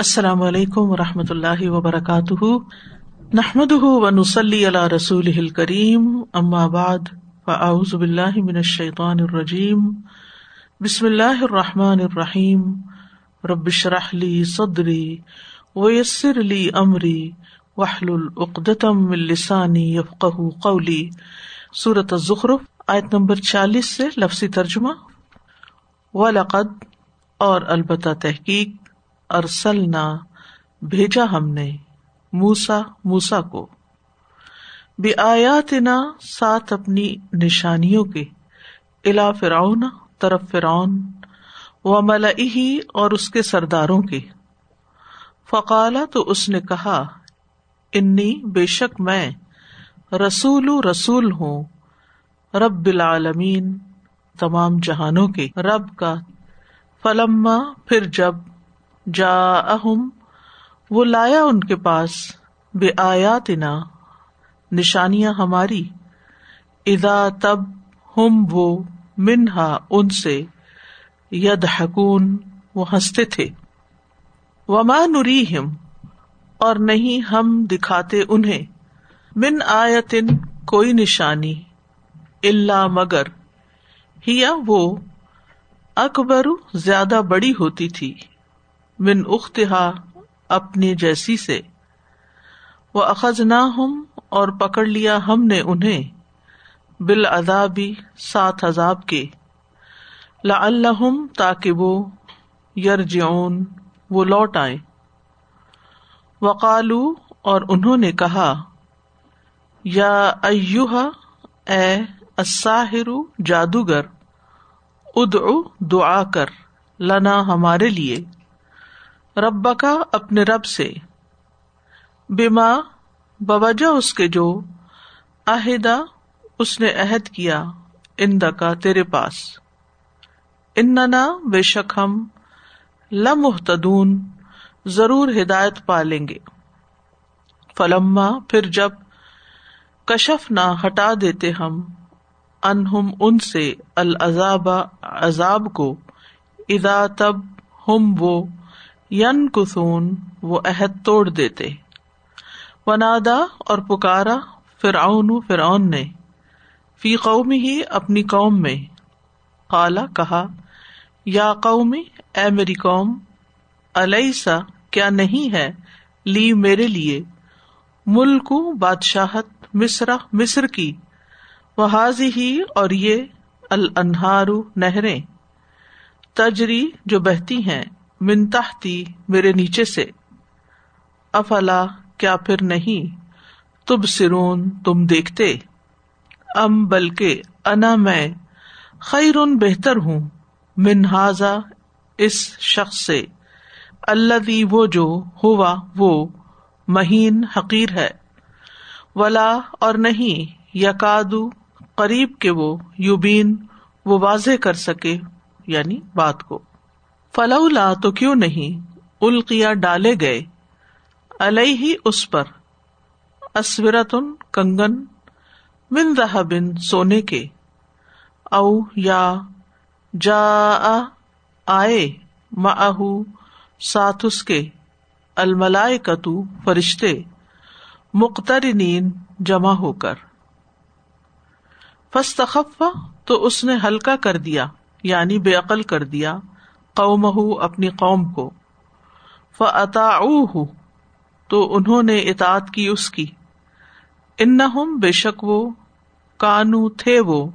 السلام علیکم و رحمۃ اللہ وبرکاتہ۔ نحمد و نسلی اللہ رسول کریم امآباد فاؤز باللہ من الشیطان الرجیم۔ بسم اللہ الرحمٰن الرحیم۔ ربش رحلی صدری ویسر علی عمری وحل العقدم السانی یفق قولی۔ صورت ظخرف آیت نمبر چالیس سے لفظی ترجمہ۔ و لقد اور البتہ تحقیق ارسلنا، بھیجا ہم نے موسا موسا کو۔ بے آیات نا ساتھ اپنی نشانیوں کے الا فراؤن طرف فرعون، و ملئی اور اس کے سرداروں کے۔ فقالا تو اس نے کہا، انی، بے شک میں رسول رسول ہوں، رب العالمین، تمام جہانوں کے۔ رب کا، فلما، پھر جب جا اہم وہ لایا ان کے پاس بے آیات نشانیاں ہماری ادا تب ہم وہ منہا ان سے ید حکون وہ ہنستے تھے۔ وما نری ہم اور نہیں ہم دکھاتے انہیں۔ من آیتن، کوئی نشانی اللہ مگر، ہیا وہ، اکبر زیادہ بڑی ہوتی تھی۔ من اختہا اپنی جیسی سے۔ وہ اخذ نہ ہم اور پکڑ لیا ہم نے انہیں بال ادابی سات عذاب کے۔ لا الحم تاکہ وہ یر جون وہ لوٹ آئے وقالو اور انہوں نے کہا، یا ایوہ اے اساہر جادوگر، ادعو دعا کر لنا ہمارے لیے۔ رب کا اپنے رب سے۔ بیما بوجہ اس کے جو عہدہ اس نے عہد کیا ان کا تیرے پاس۔ اننا بے شک ہم لمحتدون، ضرور ہدایت پا لیں گے۔ فلما، پھر جب کشف نہ ہٹا دیتے ہم، انہم ان سے العذاب، عذاب کو ادا تب ہم وہ ین کسون وہ عہد توڑ دیتے۔ ونادا اور پکارا فرعون فرعون نے۔ فی قومی ہی اپنی قوم میں۔ کالا کہا، یا قومی، اے میری قوم علیسا کیا نہیں ہے لی میرے لیے؟ ملک بادشاہت مصر مصر کی۔ وہ حاضی ہی اور یہ الانہارو، نہریں۔ تجری، جو بہتی ہیں منتاحتی میرے نیچے سے۔ افلا، کیا پھر نہیں؟ تب سرون تم دیکھتے۔ ام، بلکہ انا، میں خیر بہتر ہوں۔ منہذا اس شخص سے۔ اللہ دی وہ جو ہوا، وہ مہین، حقیر ہے۔ ولا، اور نہیں یقادو قریب کے وہ یوبین وہ واضح کر سکے یعنی بات کو۔ فلولا تو کیوں نہیں؟ القیا ڈالے گئے۔ الح اس پر۔ اسورتن کنگن من رہ سونے کے۔ او یا جا آئے مہ ساتھ اس کے۔ الملائے کتو فرشتے۔ مخترین جمع ہو کر۔ فستخف تو اس نے ہلکا کر دیا یعنی بے عقل کر دیا۔ قوم اپنی قوم کو۔ فعتا تو انہوں نے اطاط کی اس کی۔ ان بے شک وہ، کانو تھے وہ۔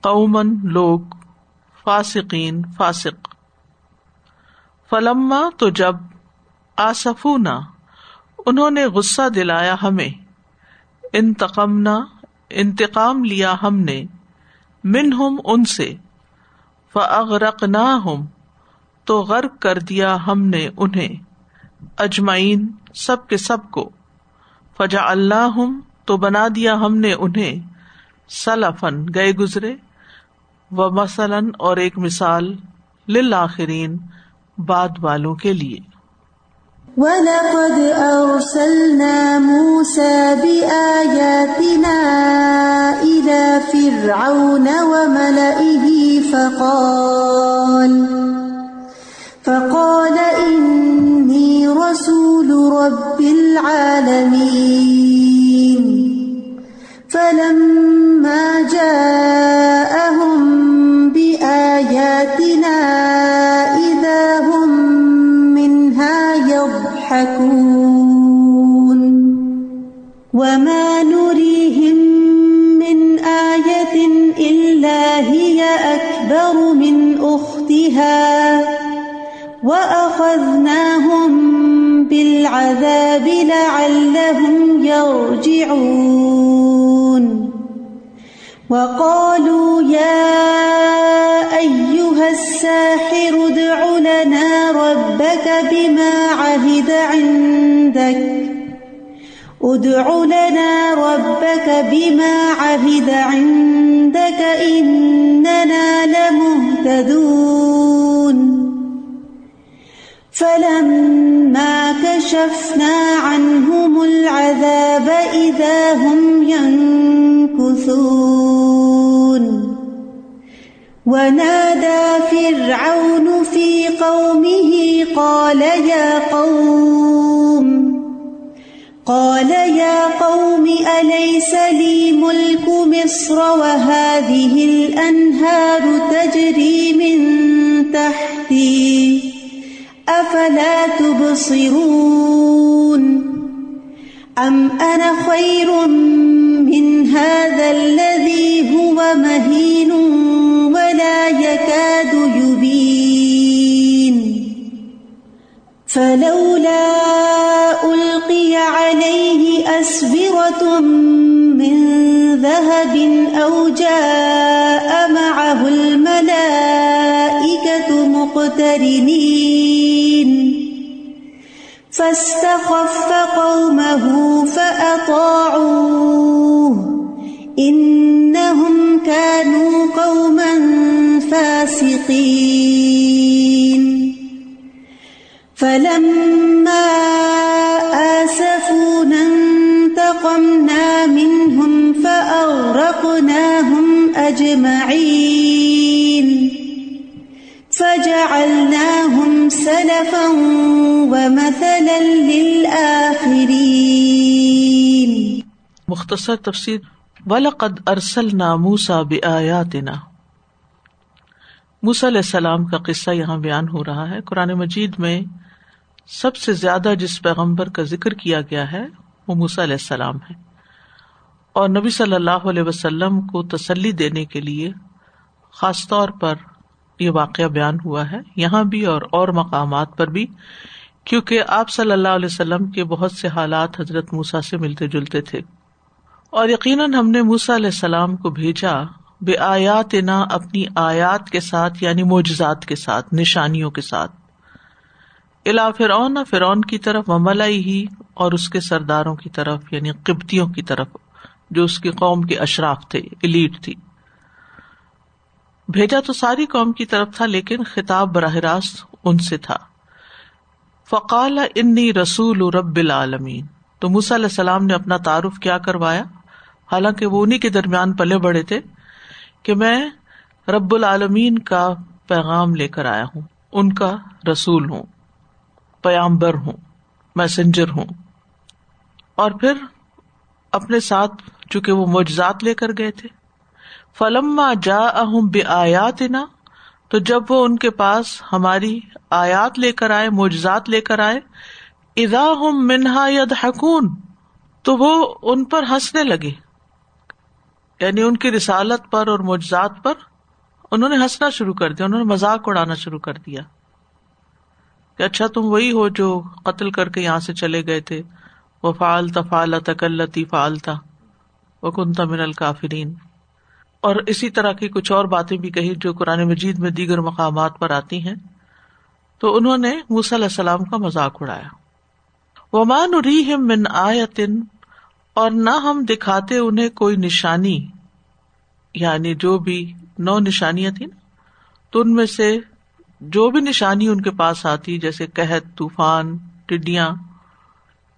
قومن لوگ، فاسقین، فاسق۔ فلما تو جب آسفونا انہوں نے غصہ دلایا ہمیں۔ انتقمنا، انتقام لیا ہم نے۔ من ہم ان سے۔ فغرق نہ ہم تو غرق کر دیا ہم نے انہیں۔ اجمعین، سب کے سب کو۔ فجا اللہ تو بنا دیا ہم نے انہیں۔ سلفن گئے گزرے۔ و مثلاً اور ایک مثال للآخرین، بعد والوں کے لیے۔ وَلَقَدْ أَرْسَلْنَا مُوسَى بِآيَاتِنَا إِلَى فِرْعَوْنَ وَمَلَئِهِ فَقَالَ فقال إني رسول رب العالمين. فلما جاء عندك إننا لمهتدون. فلما كشفنا عنهم العذاب إذا هم ينكثون. ونادى فرعون في قومه قال يا قوم قال يا قوم، أليس لي ملك مصر وهذه الأنهار تجري من تحتي؟ أفلا تبصرون؟ أم أنا خير من هذا الذي هو مهين ولا يكاد يبين؟ فلولا ألقي عليه أسبرة من ذهب أو جاء معه الملائكة مقترنين. فاستخف قومه فأطاعوه. إنهم كانوا قوما فاسقين. فلما سلفا ومثلا للآخرين. مختصر تفسیر، ولقد ارسلنا موسا بآیاتنا موسیٰ علیہ السلام کا قصہ یہاں بیان ہو رہا ہے۔ قرآن مجید میں سب سے زیادہ جس پیغمبر کا ذکر کیا گیا ہے، وہ موسیٰ علیہ السلام ہے۔ اور نبی صلی اللہ علیہ وسلم کو تسلی دینے کے لیے خاص طور پر یہ واقعہ بیان ہوا ہے یہاں بھی اور اور مقامات پر بھی، کیونکہ آپ صلی اللہ علیہ وسلم کے بہت سے حالات حضرت موسا سے ملتے جلتے تھے۔ اور یقیناً ہم نے موسا علیہ السلام کو بھیجا بے آیات نا اپنی آیات کے ساتھ یعنی معجزات کے ساتھ، نشانیوں کے ساتھ۔ الا فرعون فرعون کی طرف مملائی ہی اور اس کے سرداروں کی طرف یعنی قبتیوں کی طرف، جو اس کی قوم کے اشراف تھے الیٹ تھی۔ بھیجا تو ساری قوم کی طرف تھا، لیکن خطاب براہ راست ان سے تھا۔ فقال انی رسول رب العالمین۔ تو موسی علیہ السلام نے اپنا تعارف کیا کروایا۔ حالانکہ وہ انہیں کے درمیان پلے بڑے تھے کہ میں رب العالمین کا پیغام لے کر آیا ہوں، ان کا رسول ہوں، پیامبر ہوں میسنجر ہوں۔ اور پھر اپنے ساتھ چونکہ وہ معجزات لے کر گئے تھے۔ فلما جا اہم بے آیات نا تو جب وہ ان کے پاس ہماری آیات لے کر آئے، معجزات لے کر آئے ادا ہم منہا ید حکون تو وہ ان پر ہنسنے لگے۔ یعنی ان کی رسالت پر اور معجزات پر انہوں نے ہنسنا شروع کر دیا، انہوں نے مذاق اڑانا شروع کر دیا۔ کہ اچھا تم وہی ہو جو قتل کر کے یہاں سے چلے گئے تھے۔ وہ فالتا فال تکلتی فالتا وہ کنتا من الکافرین اور اسی طرح کی کچھ اور باتیں بھی کہی جو قرآن مجید میں دیگر مقامات پر آتی ہیں۔ تو انہوں نے موسی علیہ السلام کا مذاق اڑایا۔ وہ مان من آیتن اور نہ ہم دکھاتے انہیں کوئی نشانی یعنی جو بھی نو نشانیاں تھی نا، تو ان میں سے جو بھی نشانی ان کے پاس آتی، جیسے قحط، طوفان، ٹڈیاں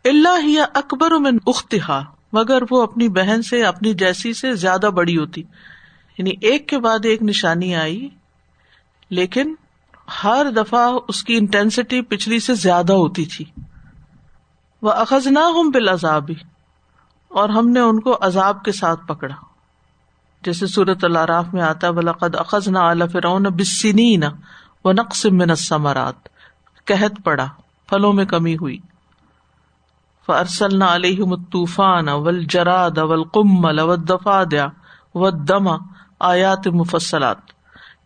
اللہ ہی اکبر من اختہا، مگر وہ اپنی بہن سے، اپنی جیسی سے زیادہ بڑی ہوتی۔ یعنی ایک کے بعد ایک نشانی آئی، لیکن ہر دفعہ اس کی انٹینسٹی پچھلی سے زیادہ ہوتی تھی۔ وہ اخذ نہ ہوں بالعذابی اور ہم نے ان کو عذاب کے ساتھ پکڑا۔ جیسے سورت اللہ راف میں آتا بلاقد اخذ نہ اعلی فرعون بسنی نہ وہ نقص من ثمرات قحط پڑا، پھلوں میں کمی ہوئی۔ فرسل علیہ طوفان اول جراد اول قمل آیات مفصلات۔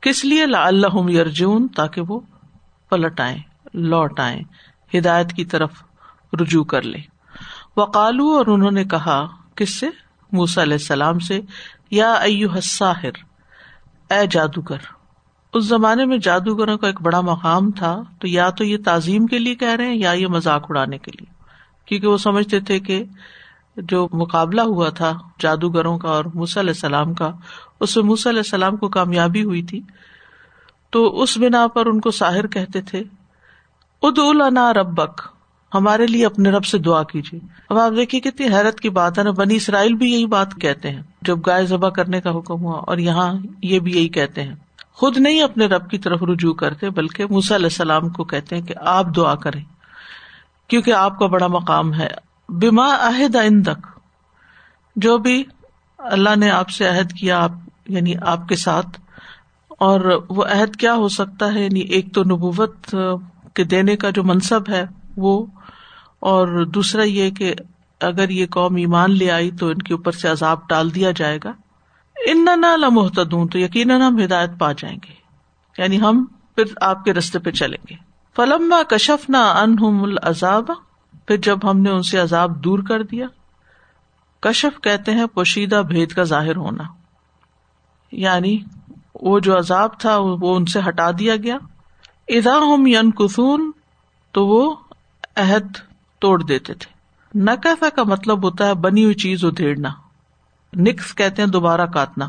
کس لیے اللہ یرجون تاکہ وہ پلٹ آئے لوٹ آئے ہدایت کی طرف رجوع کر لے وقالو، اور انہوں نے کہا، کس سے؟ موسا علیہ السلام سے، یا ایو حساہر اے جادوگر۔ اس زمانے میں جادوگروں کا ایک بڑا مقام تھا، تو یا تو یہ تعظیم کے لیے کہہ رہے ہیں، یا یہ مذاق اڑانے کے لیے۔ کیونکہ وہ سمجھتے تھے کہ جو مقابلہ ہوا تھا جادوگروں کا اور موسی علیہ السلام کا اس میں موسی علیہ السلام کو کامیابی ہوئی تھی۔ تو اس بنا پر ان کو ساحر کہتے تھے اد النا ربک، ہمارے لیے اپنے رب سے دعا کیجیے۔ اب آپ دیکھیے کتنی حیرت کی بات ہے نا بنی اسرائیل بھی یہی بات کہتے ہیں، جب گائے ذبح کرنے کا حکم ہوا اور یہاں یہ بھی یہی کہتے ہیں۔ خود نہیں اپنے رب کی طرف رجوع کرتے، بلکہ موسی علیہ السلام کو کہتے ہیں کہ آپ دعا کریں، کیونکہ آپ کا بڑا مقام ہے۔ بیما عہد تک جو بھی اللہ نے آپ سے عہد کیا، آپ یعنی آپ کے ساتھ۔ اور وہ عہد کیا ہو سکتا ہے؟ یعنی ایک تو نبوت کے دینے کا جو منصب ہے وہ۔ اور دوسرا یہ کہ اگر یہ قوم ایمان لے آئی تو ان کے اوپر سے عذاب ٹال دیا جائے گا۔ ان نہ لمحتوں تو یقیناً ہم ہدایت پا جائیں گے۔ یعنی ہم پھر آپ کے رستے پہ چلیں گے۔ فلم کشف نہ انہم العذاب، پھر جب ہم نے ان سے عذاب دور کر دیا، کشف کہتے ہیں پوشیدہ بھید کا ظاہر ہونا۔ یعنی وہ جو عذاب تھا وہ ان سے ہٹا دیا گیا۔ ادا ہم یون کسون تو وہ عہد توڑ دیتے تھے۔ نقفہ کا مطلب ہوتا ہے بنی ہوئی چیز ادھیڑنا۔ نکس کہتے ہیں دوبارہ کاٹنا۔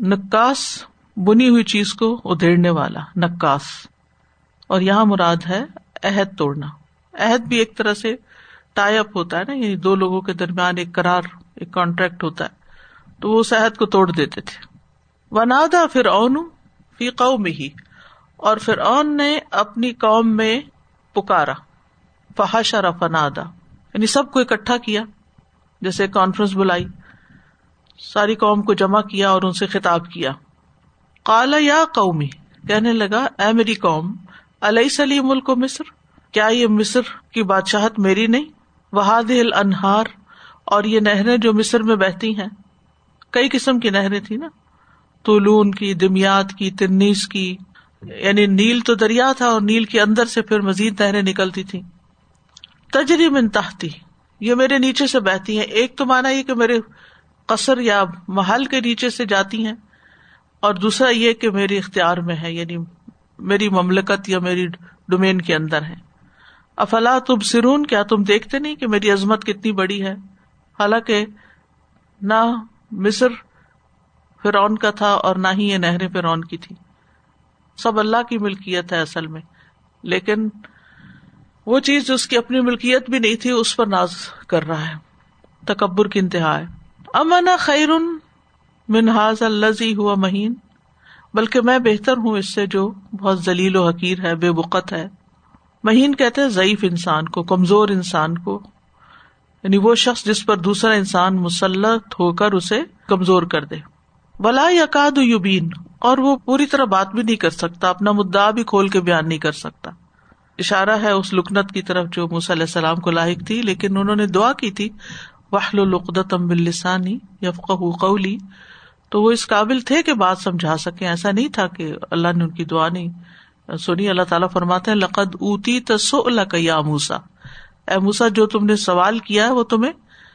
نکاس بنی ہوئی چیز کو ادھیڑنے والا، نکاس۔ اور یہاں مراد ہے عہد توڑنا۔ عہد بھی ایک طرح سے ٹائی اپ ہوتا ہے نا یعنی دو لوگوں کے درمیان ایک کرار ایک کانٹریکٹ ہوتا ہے۔ تو وہ اس عہد کو توڑ دیتے تھے۔ ونادا پھر اون فی قوم ہی اور پھر اون نے اپنی قوم میں پکارا فہاشا فنادا یعنی سب کو اکٹھا کیا، جیسے کانفرنس بلائی، ساری قوم کو جمع کیا اور ان سے خطاب کیا۔ کالا یا قومی، کہنے لگا، اے میری قوم علیہ سلی ملک مصر؟ کیا یہ مصر کی بادشاہت میری نہیں؟ وہاد انہار اور یہ نہریں جو مصر میں بہتی ہیں۔ کئی قسم کی نہریں تھی نا۔ طولون کی، دمیات کی، تنیس کی یعنی نیل تو دریا تھا اور نیل کے اندر سے پھر مزید نہریں نکلتی تھی تجری من تحتی، یہ میرے نیچے سے بہتی ہیں۔ ایک تو مانا یہ کہ میرے قصر یا محل کے نیچے سے جاتی ہیں اور دوسرا یہ کہ میری اختیار میں ہے یعنی میری مملکت یا میری ڈومین کے اندر ہے افلا تم سرون کیا تم دیکھتے نہیں کہ میری عظمت کتنی بڑی ہے؟ حالانکہ نہ مصر فرعون کا تھا اور نہ ہی یہ نہریں فرعون کی تھی سب اللہ کی ملکیت ہے اصل میں۔ لیکن وہ چیز جو اس کی اپنی ملکیت بھی نہیں تھی، اس پر ناز کر رہا ہے۔ تکبر کی انتہا ہے۔ امنا خیر منہاز الزی ہوا مہین۔ بلکہ میں بہتر ہوں اس سے جو بہت ذلیل و حقیر ہے، بے بقت ہے۔ مہین کہتے ضعیف انسان کو، کمزور انسان کو۔ یعنی وہ شخص جس پر دوسرا انسان مسلط ہو کر اسے کمزور کر دے۔ ولا یقاد یوبین اور وہ پوری طرح بات بھی نہیں کر سکتا، اپنا مدعا بھی کھول کے بیان نہیں کر سکتا۔ اشارہ ہے اس لکنت کی طرف جو علیہ السلام کو لاحق تھی، لیکن انہوں نے دعا کی تھی، وحل العقدت بلسانی یفق قولی تو وہ اس قابل تھے کہ بات سمجھا سکے ایسا نہیں تھا کہ اللہ نے ان کی دعا نہیں۔ سنی اللہ تعالیٰ فرماتے ہیں، لقد اوتی تسو اللہ کا موسا اے موسا جو تم نے سوال کیا ہے، وہ تمہیں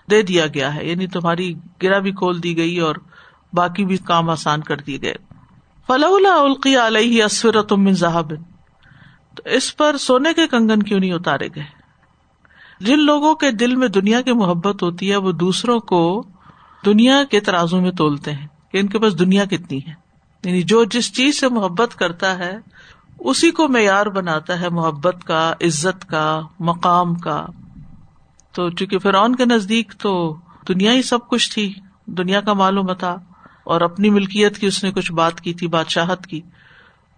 دے دیا گیا ہے۔ یعنی تمہاری گرا بھی کھول دی گئی اور باقی بھی کام آسان کر دیے گئے۔ فلولا القی علیہ اسفرت تو اس پر سونے کے کنگن کیوں نہیں اتارے گئے؟ جن لوگوں کے دل میں دنیا کی محبت ہوتی ہے، وہ دوسروں کو دنیا کے ترازو میں تولتے ہیں کہ ان کے پاس دنیا کتنی ہے۔ یعنی جو جس چیز سے محبت کرتا ہے، اسی کو معیار بناتا ہے، محبت کا، عزت کا، مقام کا۔ تو چونکہ فرعون کے نزدیک تو دنیا ہی سب کچھ تھی، دنیا کا معلوم تھا۔ اور اپنی ملکیت کی اس نے کچھ بات کی تھی، بادشاہت کی۔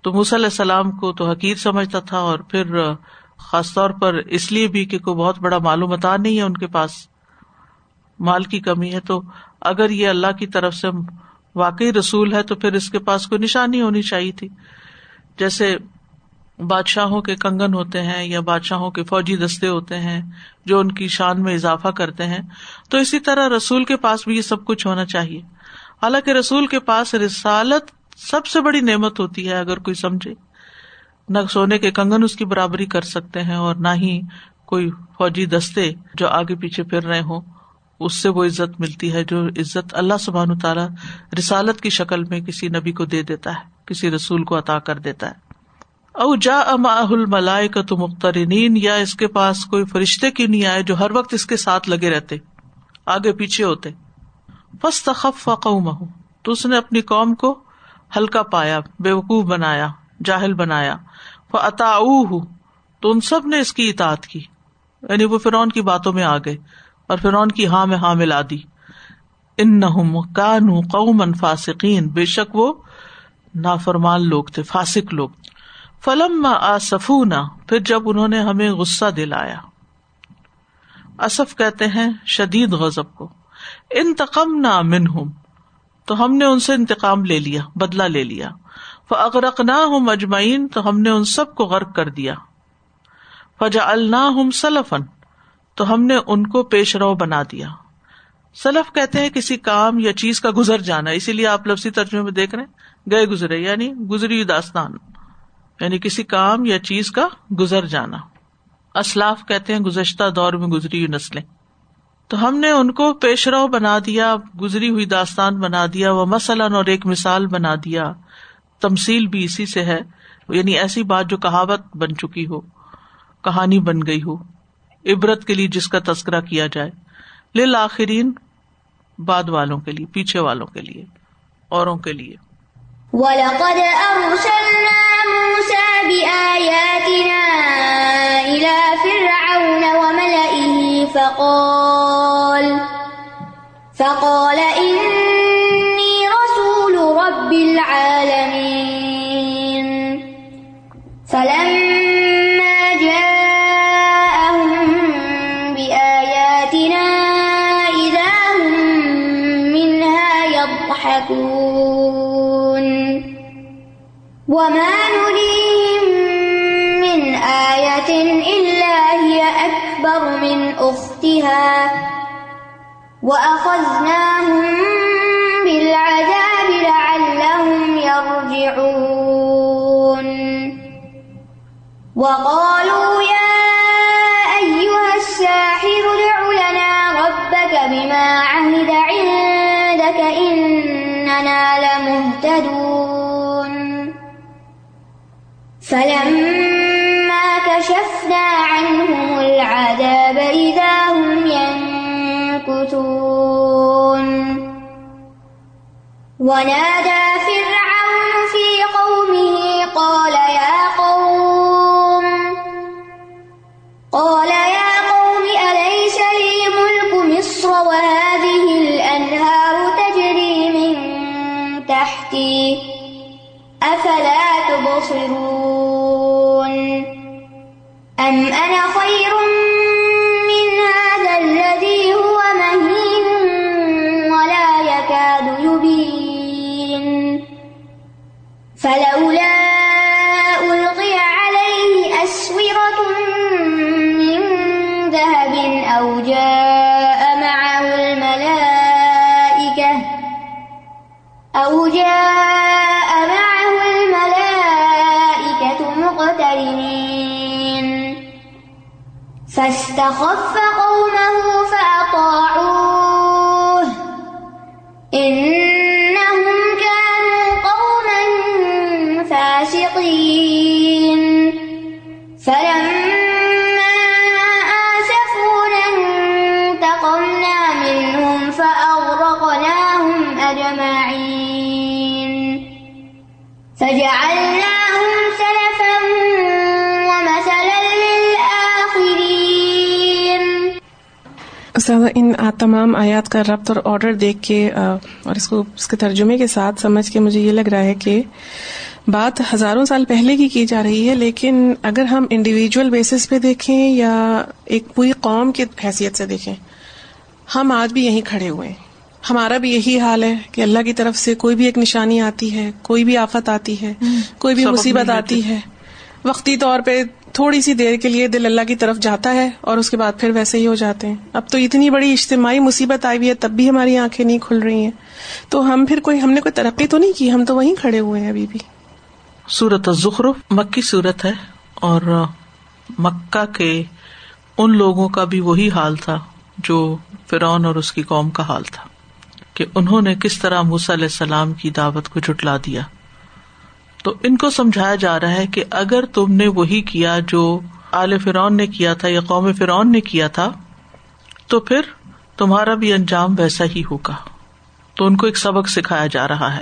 تو علیہ السلام کو تو حقیر سمجھتا تھا اور پھر، خاص طور پر اس لیے بھی کہ کوئی بہت بڑا معلومات نہیں ہے ان کے پاس۔ مال کی کمی ہے، تو اگر یہ اللہ کی طرف سے واقعی رسول ہے، تو پھر اس کے پاس کوئی نشانی ہونی چاہیے تھی۔ جیسے بادشاہوں کے کنگن ہوتے ہیں یا بادشاہوں کے فوجی دستے ہوتے ہیں، جو ان کی شان میں اضافہ کرتے ہیں، تو اسی طرح رسول کے پاس بھی یہ سب کچھ ہونا چاہیے۔ حالانکہ رسول کے پاس رسالت سب سے بڑی نعمت ہوتی ہے اگر کوئی سمجھے۔ نہ سونے کے کنگن اس کی برابری کر سکتے ہیں اور نہ ہی کوئی فوجی دستے جو آگے پیچھے پھر رہے ہوں۔ اس سے وہ عزت ملتی ہے جو عزت اللہ سبحان تعالیٰ رسالت کی شکل میں کسی نبی کو دے دیتا ہے، کسی رسول کو عطا کر دیتا ہے۔ او جا ملائے کا تو مخترین یا اس کے پاس کوئی فرشتے کیوں نہیں آئے جو ہر وقت اس کے ساتھ لگے رہتے، آگے پیچھے ہوتے۔ بس تخف تو اس نے اپنی قوم کو ہلکا پایا بے وقوف بنایا، جاہل بنایا۔ اتا تو ان سب نے اس کی اطاعت کی۔ یعنی وہ فرعون کی باتوں میں آ گئے اور فرعون کی ہاں میں ہاں ملا دی۔ ان نہ قومن فاسقین بے شک وہ نافرمان لوگ تھے، فاسق لوگ۔ فلم آسفونا، پھر جب انہوں نے ہمیں غصہ دلایا۔ اصف کہتے ہیں، شدید غزب کو۔ انتقم نہ من ہوں تو ہم نے ان سے انتقام لے لیا بدلا لے لیا۔ اغرق نہ ہوں مجمعین تو ہم نے ان سب کو غرق کر دیا۔ فجا النا ہم سلفن تو ہم نے ان کو پیش رو بنا دیا۔ سلف کہتے ہیں کسی کام یا چیز کا گزر جانا، اسی لیے آپ لفظی ترجمے میں دیکھ رہے گئے گزرے یعنی گزری داستان۔ یعنی کسی کام یا چیز کا گزر جانا۔ اسلاف کہتے ہیں گزشتہ دور میں گزری ہوئی نسلیں۔ تو ہم نے ان کو پیش رو بنا دیا، گزری ہوئی داستان بنا دیا، وہ مثلاً اور ایک مثال بنا دیا۔ تمسیل بھی اسی سے ہے یعنی ایسی بات جو کہاوت بن چکی ہو، کہانی بن گئی ہو، عبرت کے لیے جس کا تذکرہ کیا جائے۔ لل آخرین بعد والوں کے لیے، پیچھے والوں کے لیے، اوروں کے لیے۔ وَلَقَدْ أَرْسَلْنَا مُوسَى بِآيَاتِنَا إِلَى فِرْعَوْنَ وَمَلَئِهِ فَقَالَ يَضْحَكُونَ وَمَا نُرِيهِم مِّنْ آيَةٍ إِلَّا هِيَ أَكْبَرُ مِنْ أُخْتِهَا. وَأَخَذْنَاهُم بِالْعَذَابِ لَعَلَّهُمْ يَرْجِعُونَ. وَقَالُوا فلما كشفنا عنهم العذاب إذا هم ينكتون ونادى فاستخف قومه فأطاعوه إنهم كانوا قوما فاسقين فلما آسفونا انتقمنا منهم فأغرقناهم أجمعين فجعلناهم استاد ان تمام آیات کا ربط اور آرڈر دیکھ کے اور اس کو اس کے ترجمے کے ساتھ سمجھ کے مجھے یہ لگ رہا ہے کہ بات ہزاروں سال پہلے کی کی جا رہی ہے لیکن اگر ہم انڈیویجل بیسس پہ دیکھیں یا ایک پوری قوم کی حیثیت سے دیکھیں ہم آج بھی یہیں کھڑے ہوئے ہیں۔ ہمارا بھی یہی حال ہے کہ اللہ کی طرف سے کوئی بھی ایک نشانی آتی ہے کوئی بھی آفت آتی ہے کوئی بھی مصیبت آتی ہے۔ وقتی طور پہ تھوڑی سی دیر کے لیے دل اللہ کی طرف جاتا ہے اور اس کے بعد پھر ویسے ہی ہو جاتے ہیں۔ اب تو اتنی بڑی اجتماعی مصیبت آئی ہوئی ہے، تب بھی ہماری آنکھیں نہیں کھل رہی ہیں۔ تو ہم پھر کوئی، ہم نے کوئی ترقی تو نہیں کی؟ ہم تو وہیں کھڑے ہوئے ہیں ابھی بھی۔ سورت الزخرف مکی صورت ہے اور مکہ کے ان لوگوں کا بھی وہی حال تھا جو فرعون اور اس کی قوم کا حال تھا کہ انہوں نے کس طرح موسی علیہ السلام کی دعوت کو جٹلا دیا۔ تو ان کو سمجھایا جا رہا ہے کہ اگر تم نے وہی کیا جو آل فرعون نے کیا تھا یا قوم فرعون نے کیا تھا، تو پھر تمہارا بھی انجام ویسا ہی ہوگا۔ تو ان کو ایک سبق سکھایا جا رہا ہے۔